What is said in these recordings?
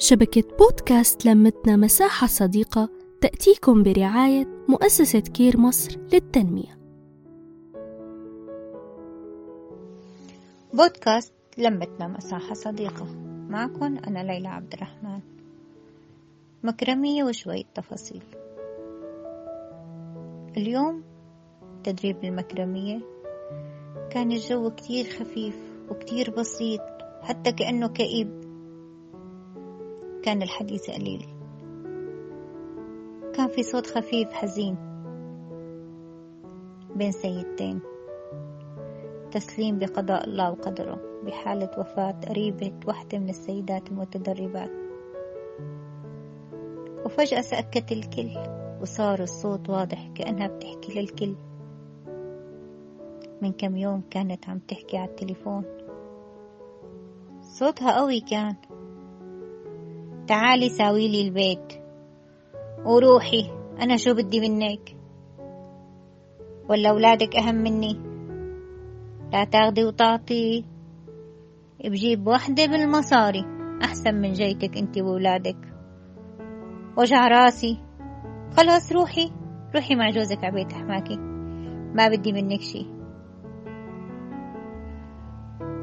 شبكة بودكاست لمتنا مساحة صديقة تأتيكم برعاية مؤسسة كير مصر للتنمية. بودكاست لمتنا مساحة صديقة. معكم أنا ليلى عبد الرحمن. مكرمية وشوية تفاصيل. اليوم تدريب المكرمية. كان الجو كتير خفيف وكتير بسيط حتى كأنه كئيب. كان الحديث قليل. كان في صوت خفيف حزين بين سيدتين. تسليم بقضاء الله وقدره بحالة وفاة قريبة واحدة من السيدات المتدربات. وفجأة سكت الكل وصار الصوت واضح كأنها بتحكي للكل. من كم يوم كانت عم تحكي على التليفون. صوتها قوي كان. تعالي ساوي لي البيت. وروحي أنا شو بدي منك؟ ولا أولادك أهم مني؟ لا تاخدي وتعطي. بجيب وحدة بالمصاري أحسن من جيتك أنت وولادك وجع راسي. خلاص روحي روحي مع جوزك عبيت حماكي ما بدي منك شي.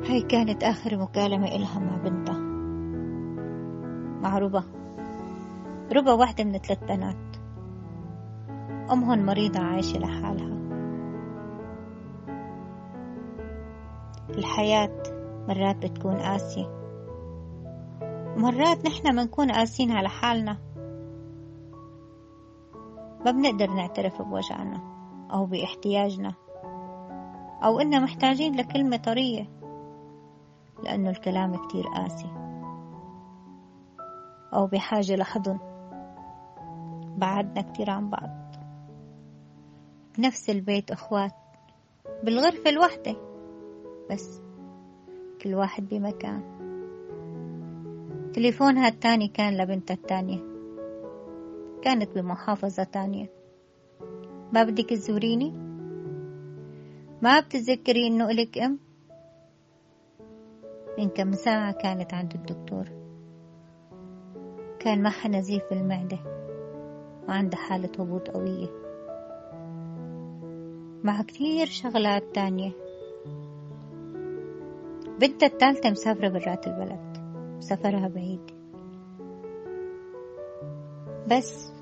هاي كانت آخر مكالمة إلها مع بنتها. مع ربا ربا واحدة من ثلاث بنات. أمهن مريضة عايشة لحالها. الحياة مرات بتكون قاسية. مرات نحن منكون قاسين على حالنا. ما بنقدر نعترف بوجعنا أو باحتياجنا أو إننا محتاجين لكلمة طرية لأنه الكلام كتير قاسي. أو بحاجة لحضن. بعدنا كتير عن بعض. بنفس البيت أخوات بالغرفة الواحدة. بس كل واحد بمكان. تليفونها التاني كان لبنتها التانية. كانت بمحافظة تانية. ما بدك تزوريني؟ ما بتتذكري إنه إلك أم؟ من كم ساعة كانت عند الدكتور. كان معها نزيف بالمعدة وعندها حالة هبوط قوية. مع كتير شغلات تانية. بنتها التالتة مسافرة برات البلد. سفرها بعيد. بس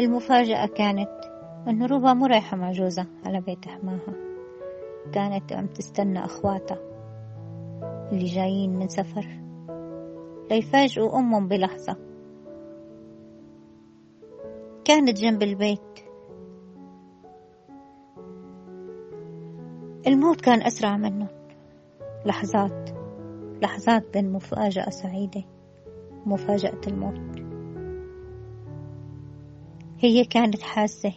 المفاجأة كانت إنه روبا مو رايحة مع جوزها على بيت حماها. كانت عم تستنى أخواتها اللي جايين من سفر. ليفاجئوا أمهم بلحظة؟ كانت جنب البيت. الموت كان أسرع منه. لحظات لحظات بين مفاجأة سعيدة ومفاجأة الموت. هي كانت حاسة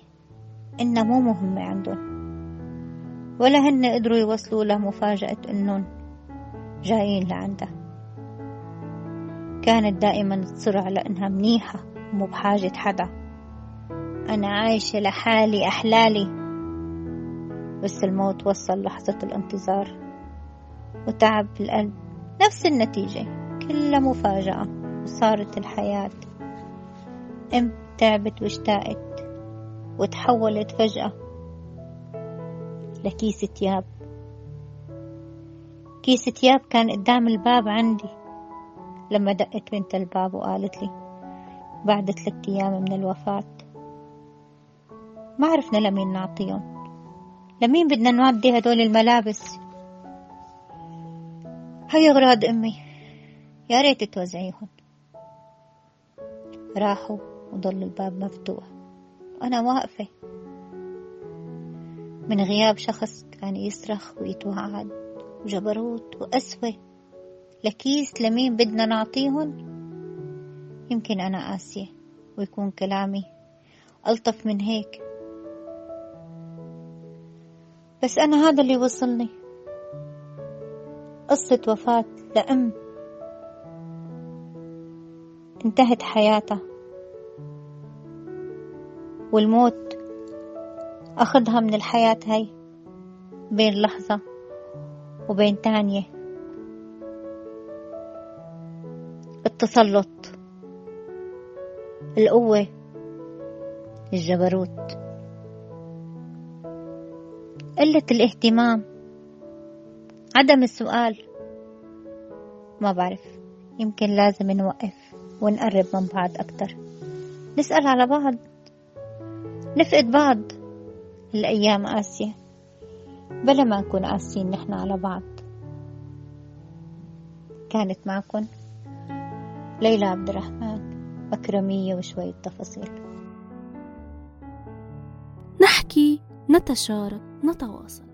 إنها مو مهمة عندهم ولا هن قدروا يوصلوا له مفاجأة إنهم جايين لعندها. كانت دائما تصر على إنها منيحة مو بحاجة حدا. أنا عايشة لحالي أحلالي. بس الموت وصل لحظة الانتظار. وتعب القلب. نفس النتيجة. كلها مفاجأة. وصارت الحياة أم تعبت واشتاقت. وتحولت فجأة لكيس تياب كيس تياب كان قدام الباب عندي. لما دقت بنت الباب وقالت لي بعد ثلاثة أيام من الوفاة ما عرفنا لمين نعطيهم. لمين بدنا نودي هدول الملابس؟ هاي أغراض أمي يا ريت توزعيهم. راحوا وضل الباب مفتوح. وأنا واقفة. من غياب شخص كان يصرخ ويتوعد وجبروت وقسوة لكيس لمين بدنا نعطيهن يمكن أنا قاسية ويكون كلامي ألطف من هيك. بس أنا هذا اللي وصلني. قصة وفاة لأم. انتهت حياتها. والموت أخذها من الحياة هاي بين لحظة وبين تانية. التسلط القوة الجبروت. قلة الاهتمام عدم السؤال. ما بعرف يمكن لازم نوقف ونقرب من بعض أكتر. نسأل على بعض نفقد بعض الأيام قاسية. بلا ما نكون قاسيين نحن على بعض. كانت معكم ليلى عبد الرحمن أكرمية وشوية تفاصيل. نحكي نتشارك نتواصل.